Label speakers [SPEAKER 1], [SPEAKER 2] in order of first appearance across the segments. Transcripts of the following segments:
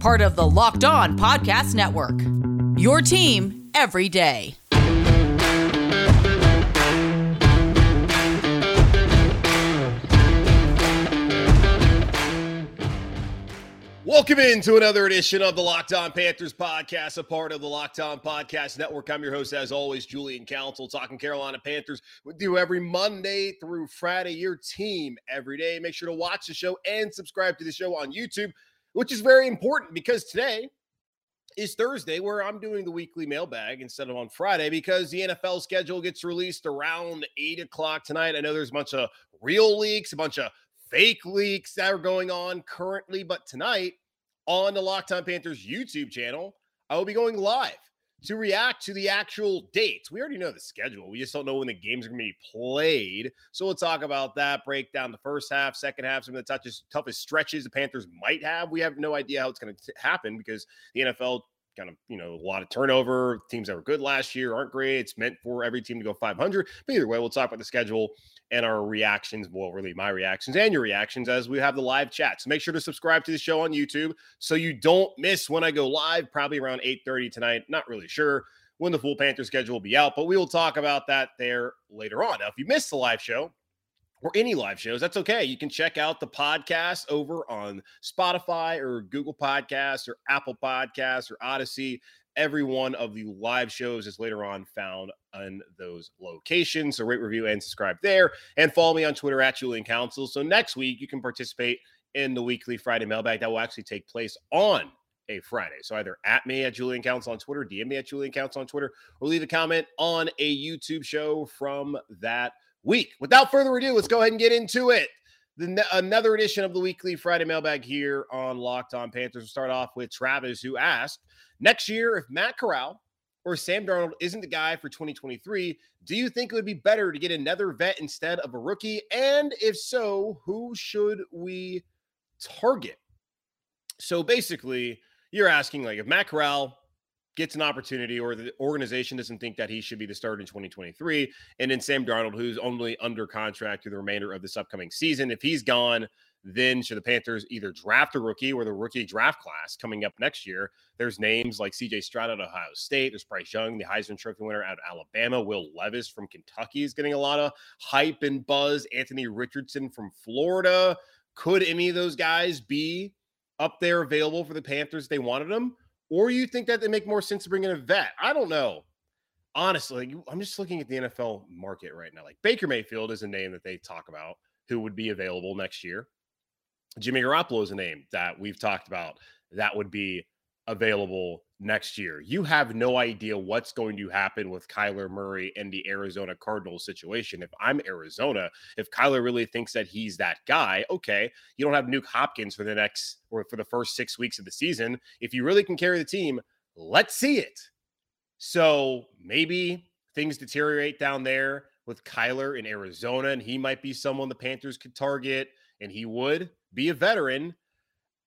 [SPEAKER 1] Part of the Locked On Podcast Network. Your team every day.
[SPEAKER 2] Welcome into another edition of the Locked On Panthers podcast, a part of the Locked On Podcast Network. I'm your host, as always, Julian Council, talking Carolina Panthers with you every Monday through Friday, your team every day. Make sure to watch the show and subscribe to the show on YouTube, which is very important because today is Thursday, where I'm doing the weekly mailbag instead of on Friday because the NFL schedule gets released around eight o'clock tonight. I know there's a bunch of real leaks, a bunch of fake leaks that are going on currently. But tonight on the Locked On Panthers YouTube channel, I will be going live to react to the actual dates. We already know the schedule. We just don't know when the games are going to be played. So we'll talk about that, break down the first half, second half, some of the toughest, toughest stretches the Panthers might have. We have no idea how it's going to happen because the NFL kind of, you know, a lot of turnover. Teams that were good last year aren't great. It's meant for every team to go 500. But either way, we'll talk about the schedule and our reactions. Well, really, my reactions and your reactions as we have the live chat. So make sure to subscribe to the show on YouTube so you don't miss when I go live, probably around 8:30 tonight. Not really sure when the full Panther schedule will be out, but we will talk about that there later on. Now, if you missed the live show, or any live shows, that's okay. You can check out the podcast over on Spotify or Google Podcasts or Apple Podcasts or Audacy. Every one of the live shows is later on found on those locations. So rate, review, and subscribe there. And follow me on Twitter at Julian Council. So next week you can participate in the weekly Friday mailbag that will actually take place on a Friday. So either at me at Julian Council on Twitter, DM me at Julian Council on Twitter, or leave a comment on a YouTube show from that week. Without further ado, let's go ahead and get into it. The, another edition of the weekly Friday mailbag here on Locked On Panthers. We'll start off with Travis, who asked next year if Matt Corral or Sam Darnold isn't the guy for 2023, do you think it would be better to get another vet instead of a rookie? And if so, who should we target? So basically, you're asking like if Matt Corral gets an opportunity or the organization doesn't think that he should be the starter in 2023. And then Sam Darnold, who's only under contract through the remainder of this upcoming season, if he's gone, then should the Panthers either draft a rookie or the rookie draft class coming up next year? There's names like CJ Stroud at Ohio State. There's Bryce Young, the Heisman Trophy winner out of Alabama. Will Levis from Kentucky is getting a lot of hype and buzz. Anthony Richardson from Florida. Could any of those guys be up there available for the Panthers? They wanted them or you think that they make more sense to bring in a vet? I don't know. Honestly, I'm just looking at the NFL market right now. Like Baker Mayfield is a name that they talk about who would be available next year. Jimmy Garoppolo is a name that we've talked about that would be available next year. You have no idea what's going to happen with Kyler Murray and the Arizona Cardinals situation. If I'm Arizona, if Kyler really thinks that he's that guy, okay, you don't have Nuk Hopkins for the next or for the first six weeks of the season. If you really can carry the team, let's see it. So maybe things deteriorate down there with Kyler in Arizona, and he might be someone the Panthers could target, and he would be a veteran.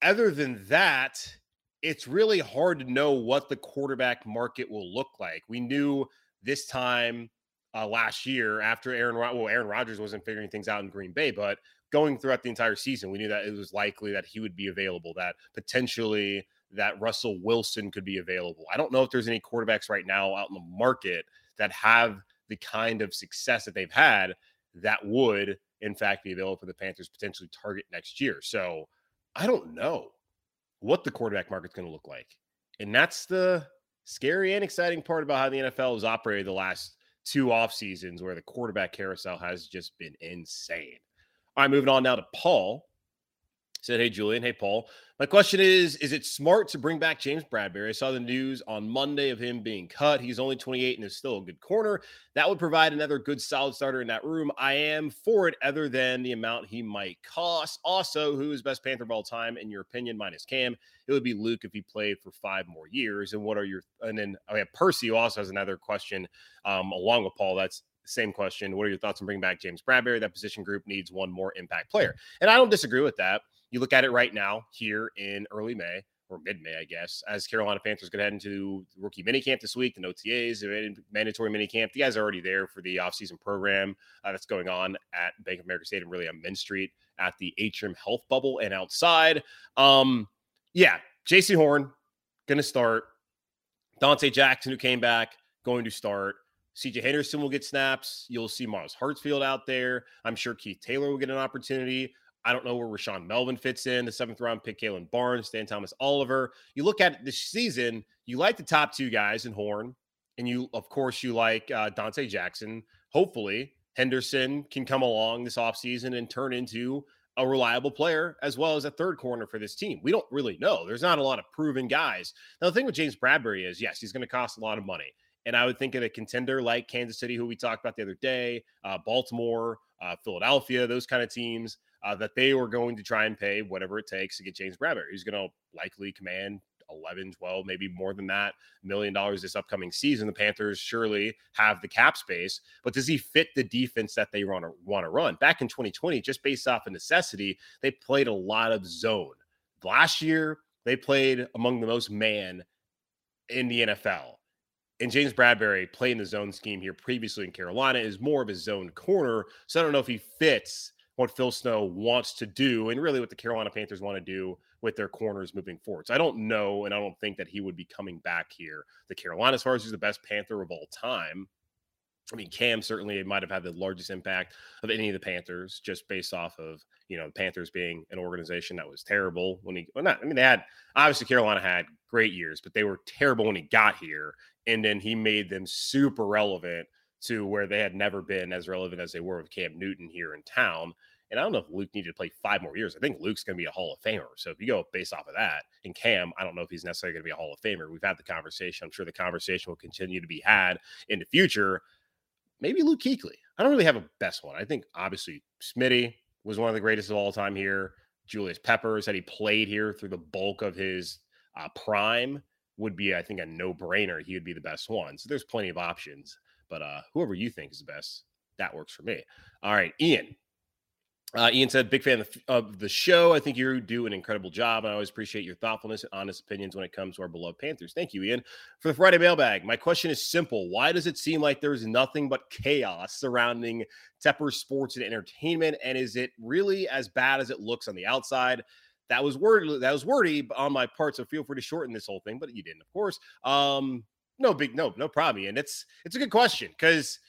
[SPEAKER 2] Other than that, it's really hard to know what the quarterback market will look like. We knew this time uh, last year after Aaron well Aaron Rodgers wasn't figuring things out in Green Bay, but going throughout the entire season, we knew that it was likely that he would be available, that potentially that Russell Wilson could be available. I don't know if there's any quarterbacks right now out in the market that have the kind of success that they've had that would in fact be available for the Panthers potentially target next year. So I don't know what the quarterback market's going to look like. And that's the scary and exciting part about how the NFL has operated the last two off seasons where the quarterback carousel has just been insane. All right, moving on now to Paul. Said, hey, Julian. Hey, Paul. My question is Is it smart to bring back James Bradberry? I saw the news on Monday of him being cut. He's only 28 and is still a good corner. That would provide another good solid starter in that room. I am for it, other than the amount he might cost. Also, who is best Panther of all time, in your opinion, minus Cam? It would be Luke if he played for five more years. And what are your, and then I oh have Percy, who also has another question um, along with Paul. That's same question. What are your thoughts on bringing back James Bradberry? That position group needs one more impact player. And I don't disagree with that. You look at it right now here in early May or mid May, I guess, as Carolina Panthers get head into rookie minicamp this week, and OTAs, mandatory minicamp. The guys are already there for the offseason program uh, that's going on at Bank of America Stadium, really on Mint Street at the Atrium Health Bubble and outside. Um, yeah, Jaycee Horn going to start. Donte Jackson, who came back, going to start. CJ Henderson will get snaps. You'll see Myles Hartsfield out there. I'm sure Keith Taylor will get an opportunity. I don't know where Rashaan Melvin fits in. The seventh round pick, Kalon Barnes, Stantley Thomas Oliver. You look at this season, you like the top two guys in Horn, and you, of course, you like uh, Donte Jackson. Hopefully, Henderson can come along this offseason and turn into a reliable player as well as a third corner for this team. We don't really know. There's not a lot of proven guys. Now, the thing with James Bradberry is, yes, he's going to cost a lot of money. And I would think of a contender like Kansas City, who we talked about the other day, uh, Baltimore, uh, Philadelphia, those kind of teams uh, that they were going to try and pay whatever it takes to get James Bradberry. He's going to likely command 11, 12, maybe more than that million dollars this upcoming season. The Panthers surely have the cap space, but does he fit the defense that they want to want to run? Back in 2020, just based off of necessity, they played a lot of zone. Last year, they played among the most man in the NFL. And James Bradberry playing the zone scheme here previously in Carolina is more of a zone corner. So I don't know if he fits what Phil Snow wants to do and really what the Carolina Panthers want to do with their corners moving forward. So I don't know, and I don't think that he would be coming back here. The Carolina, as far as who's the best Panther of all time. I mean, Cam certainly might have had the largest impact of any of the Panthers, just based off of you know the Panthers being an organization that was terrible when he. Well, not. I mean, they had obviously Carolina had great years, but they were terrible when he got here, and then he made them super relevant to where they had never been as relevant as they were with Cam Newton here in town. And I don't know if Luke needed to play five more years. I think Luke's going to be a Hall of Famer. So if you go based off of that, and Cam, I don't know if he's necessarily going to be a Hall of Famer. We've had the conversation. I'm sure the conversation will continue to be had in the future. Maybe Luke Kuechly. I don't really have a best one. I think obviously Smitty was one of the greatest of all time here. Julius Peppers that he played here through the bulk of his uh, prime would be, I think, a no brainer. He would be the best one. So there's plenty of options. But uh, whoever you think is the best, that works for me. All right, Ian. Uh, Ian said, big fan of the show. I think you do an incredible job. I always appreciate your thoughtfulness and honest opinions when it comes to our beloved Panthers. Thank you, Ian. For the Friday mailbag, my question is simple. Why does it seem like there's nothing but chaos surrounding Tepper Sports and Entertainment? And is it really as bad as it looks on the outside? That was wordy. That was wordy on my part. So feel free to shorten this whole thing, but you didn't, of course. Um, no big, no, no problem. And it's it's a good question because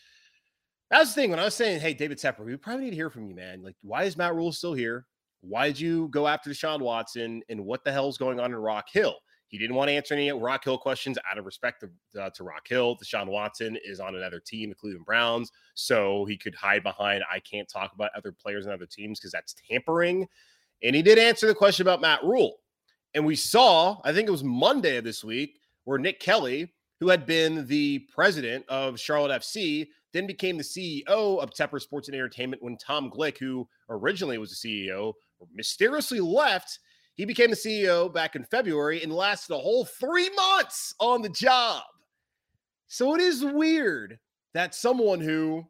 [SPEAKER 2] that's the thing. When I was saying, hey, David Tepper, we probably need to hear from you, man. Like, why is Matt Rhule still here? Why did you go after Deshaun Watson? And what the hell's going on in Rock Hill? He didn't want to answer any Rock Hill questions out of respect to, uh, to Rock Hill. Deshaun Watson is on another team, the Cleveland Browns, so he could hide behind, I can't talk about other players and other teams because that's tampering. And he did answer the question about Matt Rhule. And we saw, I think it was Monday of this week, where Nick Kelly, who had been the president of Charlotte FC, then became the CEO of Tepper Sports and Entertainment when Tom Glick, who originally was the CEO, mysteriously left. He became the CEO back in February and lasted a whole three months on the job. So it is weird that someone who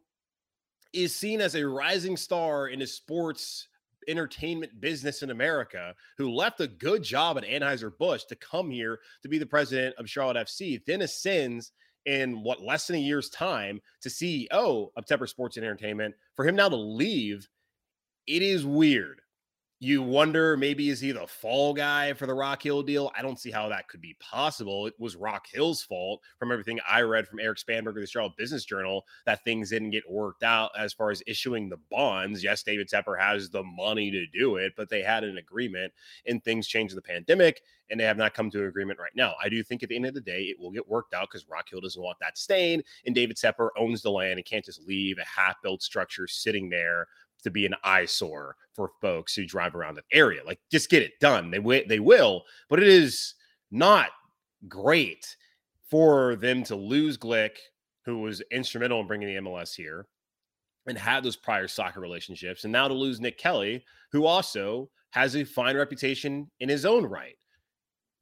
[SPEAKER 2] is seen as a rising star in a sports entertainment business in America who left a good job at Anheuser-Busch to come here to be the president of Charlotte FC, then ascends in what less than a year's time to CEO of Tepper Sports and Entertainment. For him now to leave, it is weird you wonder maybe is he the fall guy for the Rock Hill deal? I don't see how that could be possible. It was Rock Hill's fault from everything I read from Eric Spanberger the Charlotte Business Journal that things didn't get worked out as far as issuing the bonds. Yes, David Tepper has the money to do it, but they had an agreement and things changed in the pandemic and they have not come to an agreement right now. I do think at the end of the day, it will get worked out because Rock Hill doesn't want that stain and David Tepper owns the land and can't just leave a half built structure sitting there to be an eyesore for folks who drive around that area. Like, just get it done. They w- they will, but it is not great for them to lose Glick, who was instrumental in bringing the MLS here and had those prior soccer relationships, and now to lose Nick Kelly, who also has a fine reputation in his own right.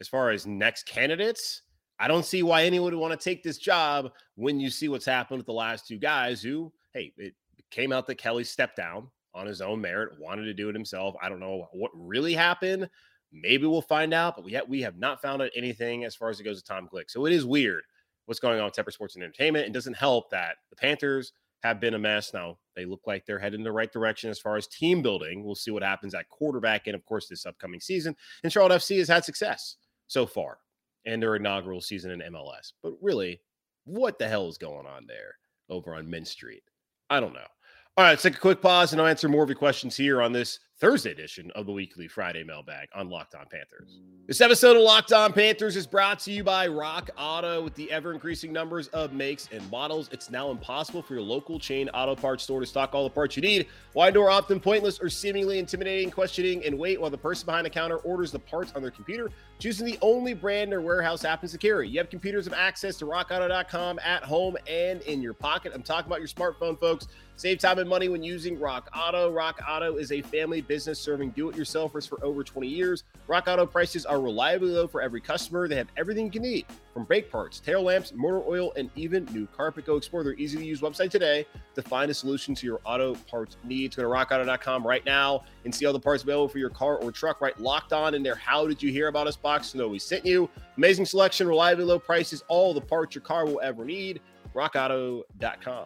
[SPEAKER 2] As far as next candidates, I don't see why anyone would want to take this job when you see what's happened with the last two guys who, hey, it came out that Kelly stepped down on his own merit, wanted to do it himself. I don't know what really happened. Maybe we'll find out, but we, ha- we have not found out anything as far as it goes to Tom Glick. So it is weird what's going on with Tepper Sports and Entertainment. It doesn't help that the Panthers have been a mess. Now they look like they're heading in the right direction as far as team building. We'll see what happens at quarterback and, of course, this upcoming season. And Charlotte FC has had success so far in their inaugural season in MLS. But really, what the hell is going on there over on Mint Street? I don't know. All right, let's take a quick pause and I'll answer more of your questions here on this Thursday edition of the weekly Friday mailbag on Locked On Panthers. This episode of Locked On Panthers is brought to you by Rock Auto. With the ever increasing numbers of makes and models, it's now impossible for your local chain auto parts store to stock all the parts you need. Wide door often pointless or seemingly intimidating, questioning and wait while the person behind the counter orders the parts on their computer, choosing the only brand their warehouse happens to carry. You have computers of access to rockauto.com at home and in your pocket. I'm talking about your smartphone, folks. Save time and money when using Rock Auto. Rock Auto is a family business serving do it yourselfers for over 20 years. Rock Auto prices are reliably low for every customer. They have everything you can need from brake parts, tail lamps, motor oil, and even new carpet. Go explore their easy to use website today to find a solution to your auto parts needs. Go to rockauto.com right now and see all the parts available for your car or truck. Right locked on in there. How did you hear about us box? know we sent you. Amazing selection, reliably low prices, all the parts your car will ever need. RockAuto.com.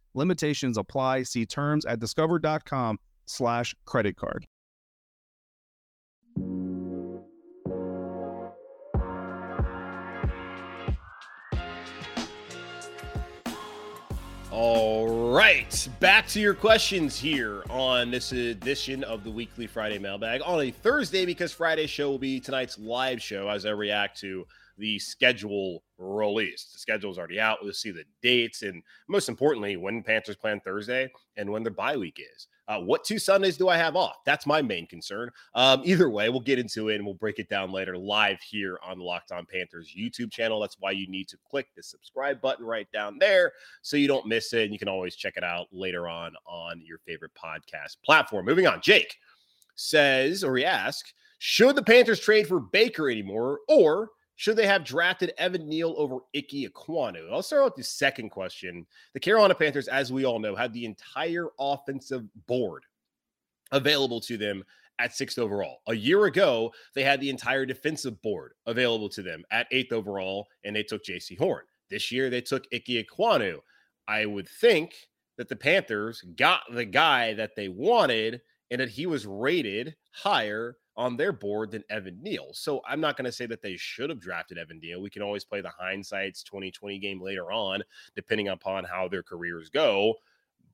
[SPEAKER 3] Limitations apply. See terms at discover.com slash credit card.
[SPEAKER 2] All right, back to your questions here on this edition of the weekly Friday mailbag on a Thursday because Friday's show will be tonight's live show as I react to the schedule released. The schedule is already out. We'll see the dates and most importantly, when Panthers plan Thursday and when their bye week is. Uh, what two Sundays do I have off? That's my main concern. Um, either way, we'll get into it and we'll break it down later live here on the Locked On Panthers YouTube channel. That's why you need to click the subscribe button right down there so you don't miss it. And you can always check it out later on on your favorite podcast platform. Moving on, Jake says, or he asks, should the Panthers trade for Baker anymore or should they have drafted Evan Neal over Ike Ekwonu? I'll start with the second question. The Carolina Panthers, as we all know, had the entire offensive board available to them at sixth overall. A year ago, they had the entire defensive board available to them at eighth overall, and they took Jaycee Horn. This year, they took Ike Ekwonu. I would think that the Panthers got the guy that they wanted and that he was rated higher on their board than Evan Neal. So I'm not going to say that they should have drafted Evan Neal. We can always play the hindsight's 2020 game later on, depending upon how their careers go.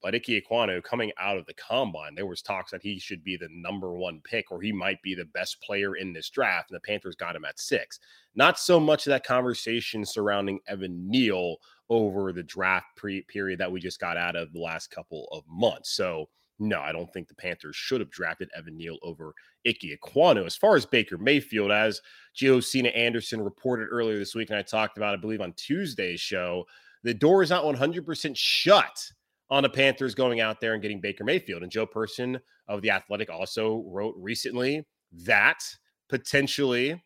[SPEAKER 2] But Ike Ekwonu coming out of the combine, there was talks that he should be the number one pick or he might be the best player in this draft. And the Panthers got him at six. Not so much of that conversation surrounding Evan Neal over the draft pre- period that we just got out of the last couple of months. So no, I don't think the Panthers should have drafted Evan Neal over Ike Ekwonu. As far as Baker Mayfield, as Josina Anderson reported earlier this week, and I talked about, I believe, on Tuesday's show, the door is not 100% shut on the Panthers going out there and getting Baker Mayfield. And Joe Person of The Athletic also wrote recently that potentially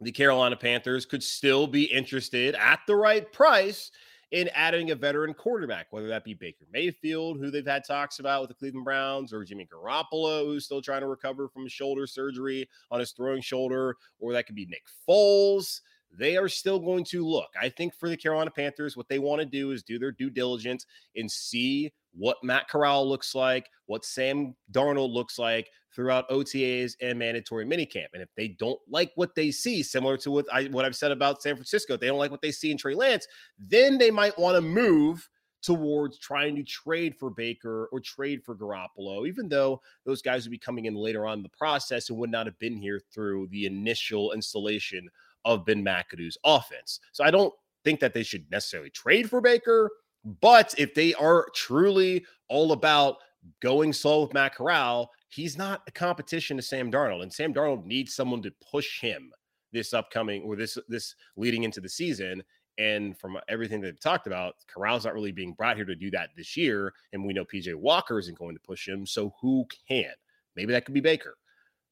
[SPEAKER 2] the Carolina Panthers could still be interested at the right price in adding a veteran quarterback, whether that be Baker Mayfield, who they've had talks about with the Cleveland Browns, or Jimmy Garoppolo, who's still trying to recover from shoulder surgery on his throwing shoulder, or that could be Nick Foles. They are still going to look. I think for the Carolina Panthers, what they want to do is do their due diligence and see what Matt Corral looks like, what Sam Darnold looks like throughout OTAs and mandatory minicamp. And if they don't like what they see, similar to what I what I've said about San Francisco, they don't like what they see in Trey Lance, then they might want to move towards trying to trade for Baker or trade for Garoppolo, even though those guys would be coming in later on in the process and would not have been here through the initial installation of Ben McAdoo's offense. So I don't think that they should necessarily trade for Baker, but if they are truly all about going slow with Matt Corral, he's not a competition to Sam Darnold, and Sam Darnold needs someone to push him this upcoming or this this leading into the season. And from everything they've talked about, Corral's not really being brought here to do that this year. And we know PJ Walker isn't going to push him. So who can? Maybe that could be Baker.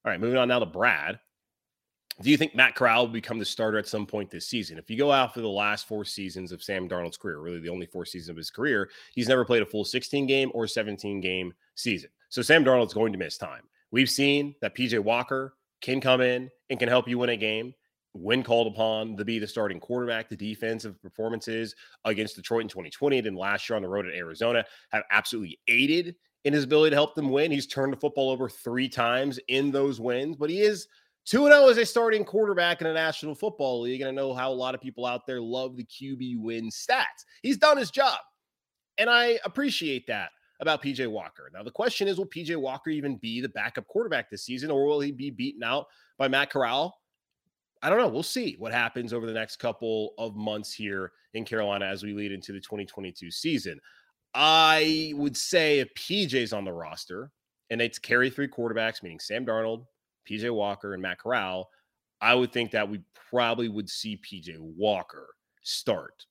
[SPEAKER 2] All right, moving on now to Brad. Do you think Matt Corral will become the starter at some point this season? If you go after the last four seasons of Sam Darnold's career, really the only four seasons of his career, he's never played a full 16 game or 17 game season. So Sam Darnold's going to miss time. We've seen that PJ Walker can come in and can help you win a game when called upon to be the starting quarterback. The defensive performances against Detroit in 2020 and last year on the road at Arizona have absolutely aided in his ability to help them win. He's turned the football over three times in those wins, but he is 2 0 as a starting quarterback in the National Football League. And I know how a lot of people out there love the QB win stats. He's done his job. And I appreciate that about PJ Walker. Now, the question is will PJ Walker even be the backup quarterback this season, or will he be beaten out by Matt Corral? I don't know. We'll see what happens over the next couple of months here in Carolina as we lead into the 2022 season. I would say if PJ's on the roster and they carry three quarterbacks, meaning Sam Darnold, PJ Walker and Matt Corral, I would think that we probably would see PJ Walker start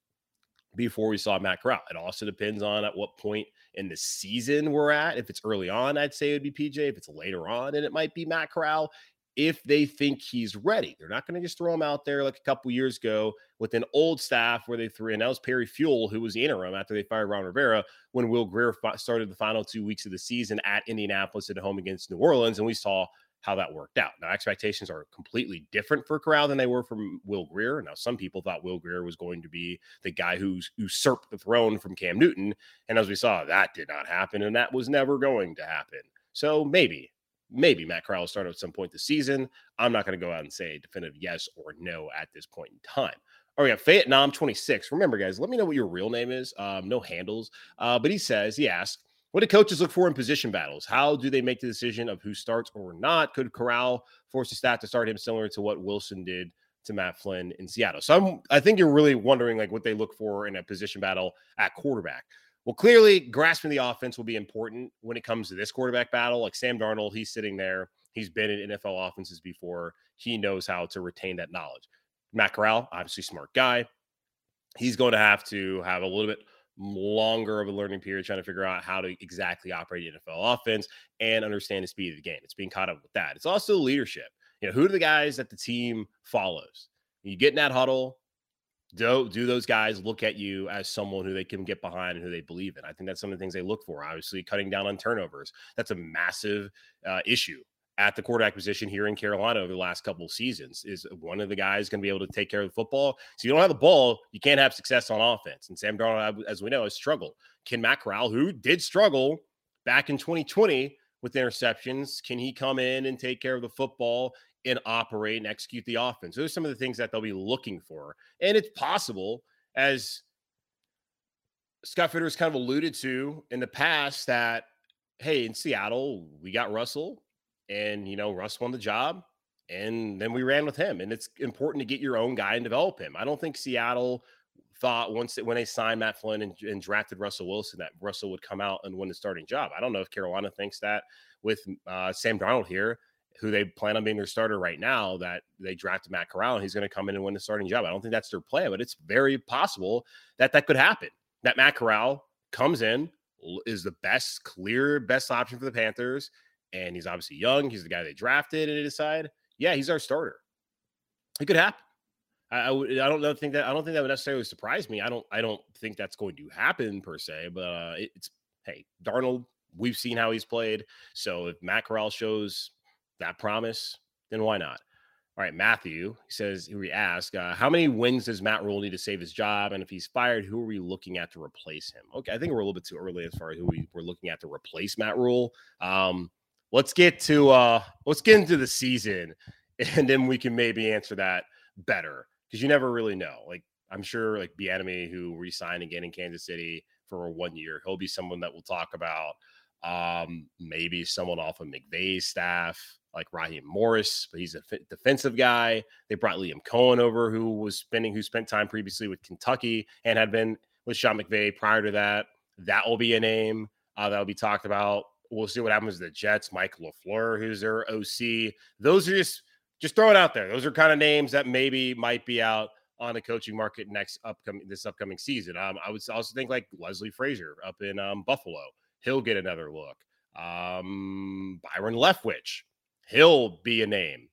[SPEAKER 2] before we saw Matt Corral. It also depends on at what point in the season we're at. If it's early on, I'd say it would be PJ. If it's later on, and it might be Matt Corral if they think he's ready. They're not going to just throw him out there like a couple years ago with an old staff where they threw, and that was Perry Fewell, who was the interim after they fired Ron Rivera when Will Grier started the final two weeks of the season at Indianapolis at home against New Orleans. And we saw how that worked out. Now, expectations are completely different for Corral than they were from Will Grier. Now, some people thought Will Grier was going to be the guy who's usurped the throne from Cam Newton. And as we saw, that did not happen, and that was never going to happen. So maybe, maybe Matt Corral will start at some point this season. I'm not going to go out and say definitive yes or no at this point in time. Oh, yeah, Fayette Nam 26. Remember, guys, let me know what your real name is. Um, no handles. Uh, but he says, he asked, what do coaches look for in position battles? How do they make the decision of who starts or not? Could Corral force the staff to start him similar to what Wilson did to Matt Flynn in Seattle? So I'm, I think you're really wondering like what they look for in a position battle at quarterback. Well, clearly, grasping the offense will be important when it comes to this quarterback battle. Like Sam Darnold, he's sitting there. He's been in NFL offenses before. He knows how to retain that knowledge. Matt Corral, obviously smart guy. He's going to have to have a little bit longer of a learning period trying to figure out how to exactly operate NFL offense and understand the speed of the game. It's being caught up with that. It's also leadership. You know, who are the guys that the team follows? You get in that huddle, do, do those guys look at you as someone who they can get behind and who they believe in? I think that's some of the things they look for. Obviously, cutting down on turnovers. That's a massive uh, issue at the quarterback position here in Carolina over the last couple of seasons. Is one of the guys going to be able to take care of the football? So you don't have the ball, you can't have success on offense. And Sam Darnold, as we know, has struggled. Ken Matt Corral, who did struggle back in 2020 with interceptions, can he come in and take care of the football and operate and execute the offense? Those are some of the things that they'll be looking for. And it's possible, as Scott Fitterer's kind of alluded to in the past, that hey, in Seattle, we got Russell and, you know, Russ won the job. And then we ran with him. And it's important to get your own guy and develop him. I don't think Seattle thought once that when they signed Matt Flynn and, and, drafted Russell Wilson that Russell would come out and win the starting job. I don't know if Carolina thinks that with uh, Sam Darnold here, who they plan on being their starter right now, that they drafted Matt Corral and he's going to come in and win the starting job. I don't think that's their plan, but it's very possible that that could happen. That Matt Corral comes in, is the best, clear, best option for the Panthers and he's obviously young. He's the guy they drafted, and they decide, yeah, he's our starter. It could happen. I, I, don't know, think that I don't think that would necessarily surprise me. I don't I don't think that's going to happen per se, but uh, it, it's hey Darnold. We've seen how he's played, so if Matt Corral shows that promise, then why not? All right, Matthew he says, we ask, uh, how many wins does Matt Rhule need to save his job? And if he's fired, who are we looking at to replace him? Okay, I think we're a little bit too early as far as who we, we're looking at to replace Matt Rhule. Um, let's get to uh, let's get into the season, and then we can maybe answer that better because you never really know. Like I'm sure, like Bieniemy, who re-signed again in Kansas City for one year, he'll be someone that we'll talk about. Um, maybe someone off of McVay's staff like Raheem Morris, but he's a defensive guy. They brought Liam Coen over, who was spending, who spent time previously with Kentucky and had been with Sean McVay prior to that. That will be a name uh, that will be talked about. We'll see what happens to the Jets. Mike LaFleur, who's their OC. Those are just just throw it out there. Those are kind of names that maybe might be out on the coaching market next upcoming this upcoming season. Um, I would also think like Leslie Frazier up in um, Buffalo. He'll get another look. Um, Byron Leftwich he'll be a name.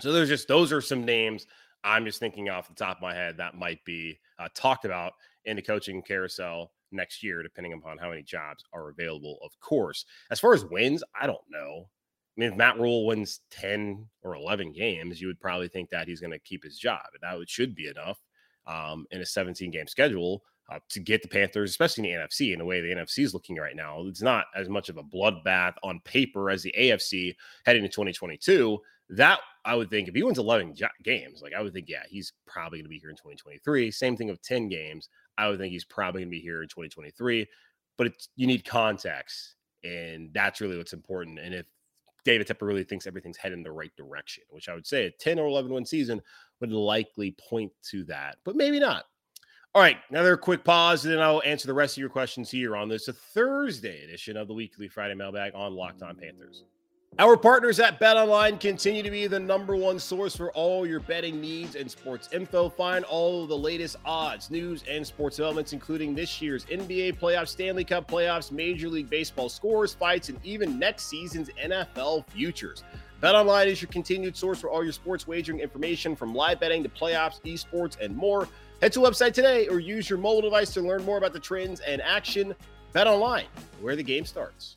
[SPEAKER 2] So there's just those are some names I'm just thinking off the top of my head that might be uh, talked about in the coaching carousel next year, depending upon how many jobs are available, of course. As far as wins, I don't know. I mean, if Matt Rhule wins 10 or 11 games, you would probably think that he's going to keep his job. And that would, should be enough um, in a 17 game schedule uh, to get the Panthers, especially in the NFC, in the way the NFC is looking right now. It's not as much of a bloodbath on paper as the AFC heading to 2022. That I would think if he wins 11 games, like I would think, yeah, he's probably going to be here in 2023. Same thing with 10 games. I would think he's probably going to be here in 2023. But it's, you need context, and that's really what's important. And if David Tepper really thinks everything's heading in the right direction, which I would say a 10 or 11 win season would likely point to that, but maybe not. All right, another quick pause, and then I'll answer the rest of your questions here on this Thursday edition of the weekly Friday mailbag on Locked On Panthers. Our partners at Bet Online continue to be the number one source for all your betting needs and sports info. Find all the latest odds, news, and sports developments, including this year's NBA playoffs, Stanley Cup playoffs, Major League Baseball scores, fights, and even next season's NFL futures. BetOnline is your continued source for all your sports wagering information from live betting to playoffs, esports, and more. Head to the website today or use your mobile device to learn more about the trends and action. Bet online, where the game starts.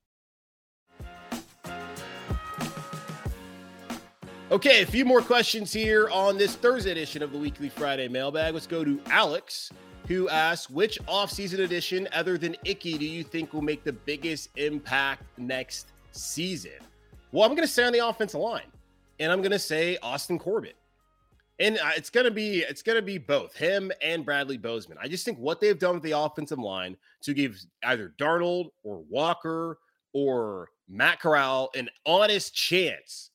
[SPEAKER 2] Okay, a few more questions here on this Thursday edition of the Weekly Friday Mailbag. Let's go to Alex, who asks, which offseason edition other than Ickey do you think will make the biggest impact next season? Well, I'm going to say on the offensive line, and I'm going to say Austin Corbett. And uh, it's gonna be it's gonna be both him and Bradley Bozeman. I just think what they've done with the offensive line to give either Darnold or Walker or Matt Corral an honest chance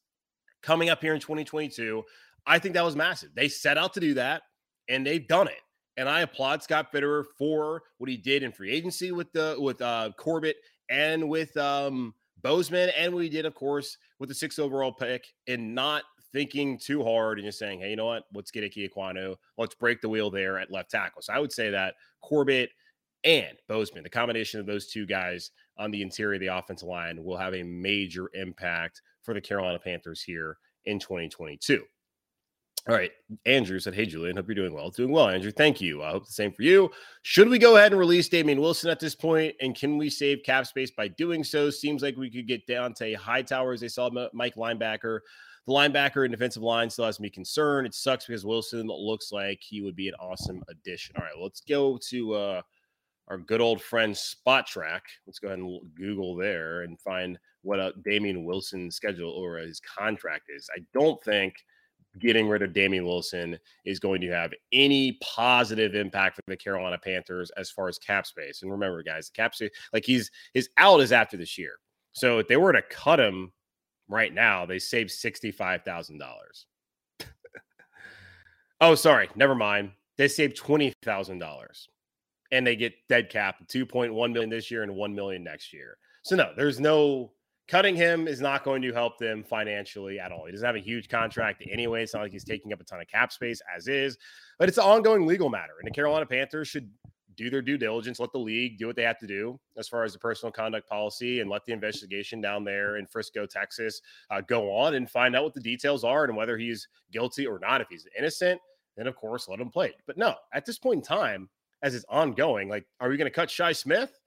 [SPEAKER 2] coming up here in 2022. I think that was massive. They set out to do that and they've done it. And I applaud Scott Fitterer for what he did in free agency with the with uh, Corbett and with um, Bozeman, and what he did, of course, with the sixth overall pick, and not thinking too hard and just saying, "Hey, you know what? Let's get Ike Ekwonu. Let's break the wheel there at left tackle." So I would say that Corbett and Bozeman, the combination of those two guys on the interior of the offensive line, will have a major impact for the Carolina Panthers here in 2022. All right. Andrew said, Hey, Julian, hope you're doing well. Doing well, Andrew. Thank you. I hope the same for you. Should we go ahead and release Damien Wilson at this point? And can we save cap space by doing so? Seems like we could get Dont'a Hightower as they saw Mike linebacker. The linebacker and defensive line still has me concerned. It sucks because Wilson looks like he would be an awesome addition. All right, let's go to uh, our good old friend Spotrac. Let's go ahead and Google there and find what a Damien Wilson's schedule or his contract is. I don't think getting rid of Damien Wilson is going to have any positive impact for the Carolina Panthers as far as cap space. And remember, guys, the cap space, like he's his out is after this year. So if they were to cut him right now, they save sixty-five thousand dollars. oh, sorry, never mind. They save twenty thousand dollars and they get dead cap 2.1 million this year and 1 million next year. So no, there's no cutting him is not going to help them financially at all. He doesn't have a huge contract anyway. It's not like he's taking up a ton of cap space as is, but it's an ongoing legal matter. And the Carolina Panthers should do their due diligence, let the league do what they have to do as far as the personal conduct policy, and let the investigation down there in Frisco, Texas, uh, go on and find out what the details are and whether he's guilty or not. If he's innocent, then of course let him play. But no, at this point in time, as it's ongoing, like, are we going to cut Shi Smith?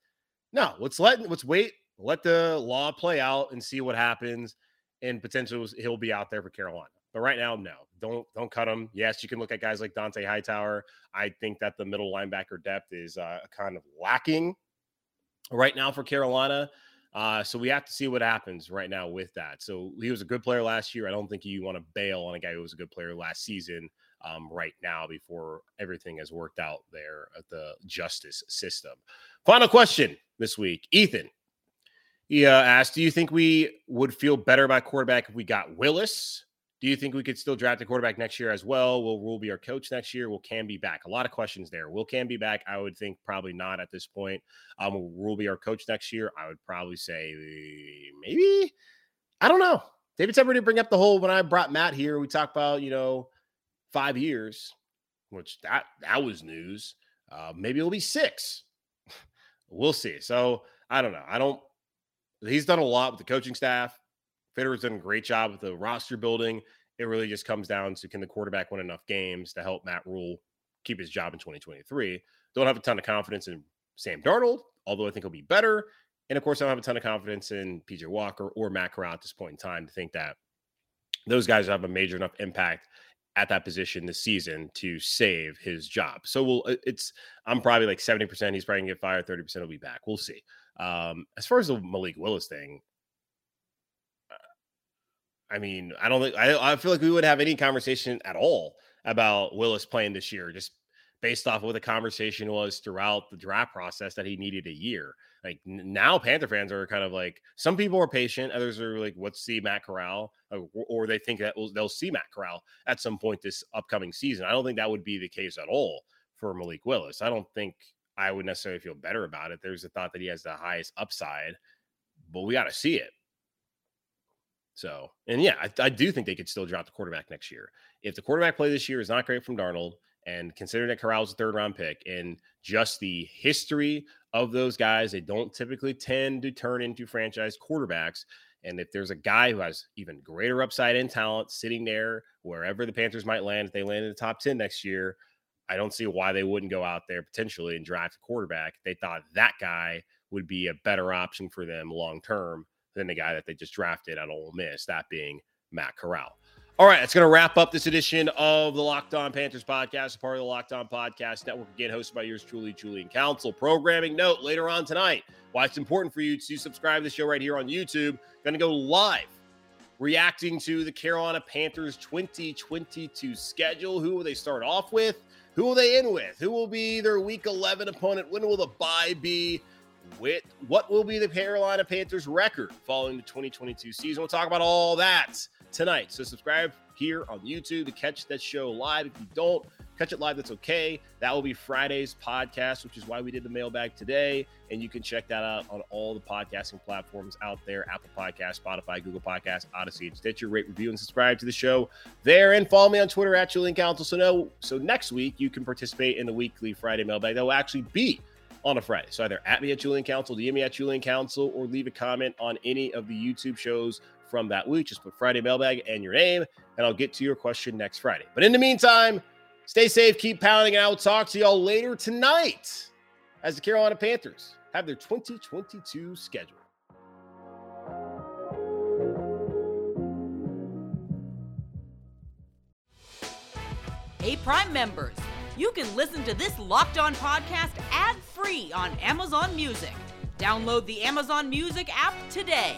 [SPEAKER 2] No, let's let let's wait, let the law play out and see what happens. And potentially he'll be out there for Carolina. But right now, no, don't don't cut him. Yes, you can look at guys like Dont'a Hightower. I think that the middle linebacker depth is uh, kind of lacking right now for Carolina. Uh, so we have to see what happens right now with that. So he was a good player last year. I don't think you want to bail on a guy who was a good player last season um, right now before everything has worked out there at the justice system. Final question this week, Ethan. He uh, asked, "Do you think we would feel better about quarterback if we got Willis?" Do you think we could still draft a quarterback next year as well? Will Rhule be our coach next year? Will Cam be back? A lot of questions there. Will Cam be back? I would think probably not at this point. Um, will Rhule be our coach next year? I would probably say maybe. I don't know. David Tepper did bring up the whole when I brought Matt here. We talked about you know five years, which that that was news. Uh, maybe it'll be six. we'll see. So I don't know. I don't. He's done a lot with the coaching staff. Fitterer's done a great job with the roster building. It really just comes down to can the quarterback win enough games to help Matt Rhule keep his job in 2023. Don't have a ton of confidence in Sam Darnold, although I think he'll be better. And of course, I don't have a ton of confidence in PJ Walker or Matt Corral at this point in time to think that those guys have a major enough impact at that position this season to save his job. So we'll it's I'm probably like 70% he's probably gonna get fired, 30% will be back. We'll see. Um, as far as the Malik Willis thing, I mean, I don't think I, I feel like we would have any conversation at all about Willis playing this year, just based off of what the conversation was throughout the draft process that he needed a year. Like now, Panther fans are kind of like some people are patient, others are like, "Let's see Matt Corral," or, or they think that they'll see Matt Corral at some point this upcoming season. I don't think that would be the case at all for Malik Willis. I don't think I would necessarily feel better about it. There's a thought that he has the highest upside, but we got to see it. So, and yeah, I, I, do think they could still drop the quarterback next year. If the quarterback play this year is not great from Darnold, and considering that Corral's a third round pick, and just the history of those guys, they don't typically tend to turn into franchise quarterbacks. And if there's a guy who has even greater upside and talent sitting there wherever the Panthers might land, if they land in the top 10 next year, I don't see why they wouldn't go out there potentially and draft a quarterback. They thought that guy would be a better option for them long term than the guy that they just drafted at Ole Miss, that being Matt Corral. All right, that's going to wrap up this edition of the Locked On Panthers podcast, part of the Locked On Podcast Network, again hosted by yours truly, Julian Council. Programming note later on tonight, why it's important for you to subscribe to the show right here on YouTube. Going to go live reacting to the Carolina Panthers 2022 schedule. Who will they start off with? Who will they end with? Who will be their week 11 opponent? When will the bye be? with what will be the Carolina Panthers record following the 2022 season. We'll talk about all that tonight. So subscribe here on YouTube to catch that show live. If you don't catch it live, that's okay. That will be Friday's podcast, which is why we did the mailbag today. And you can check that out on all the podcasting platforms out there Apple Podcast, Spotify, Google Podcast, Audacy, and Stitcher. Rate, review, and subscribe to the show there. And follow me on Twitter at Julian Council. So, no, so next week you can participate in the weekly Friday mailbag. That will actually be on a Friday. So either at me at Julian Council, DM me at Julian Council, or leave a comment on any of the YouTube shows from that week. Just put Friday mailbag and your name, and I'll get to your question next Friday. But in the meantime, stay safe, keep pounding, and I will talk to y'all later tonight as the Carolina Panthers have their 2022 schedule.
[SPEAKER 1] Hey, Prime members you can listen to this Locked On podcast ad free on Amazon Music. Download the Amazon Music app today.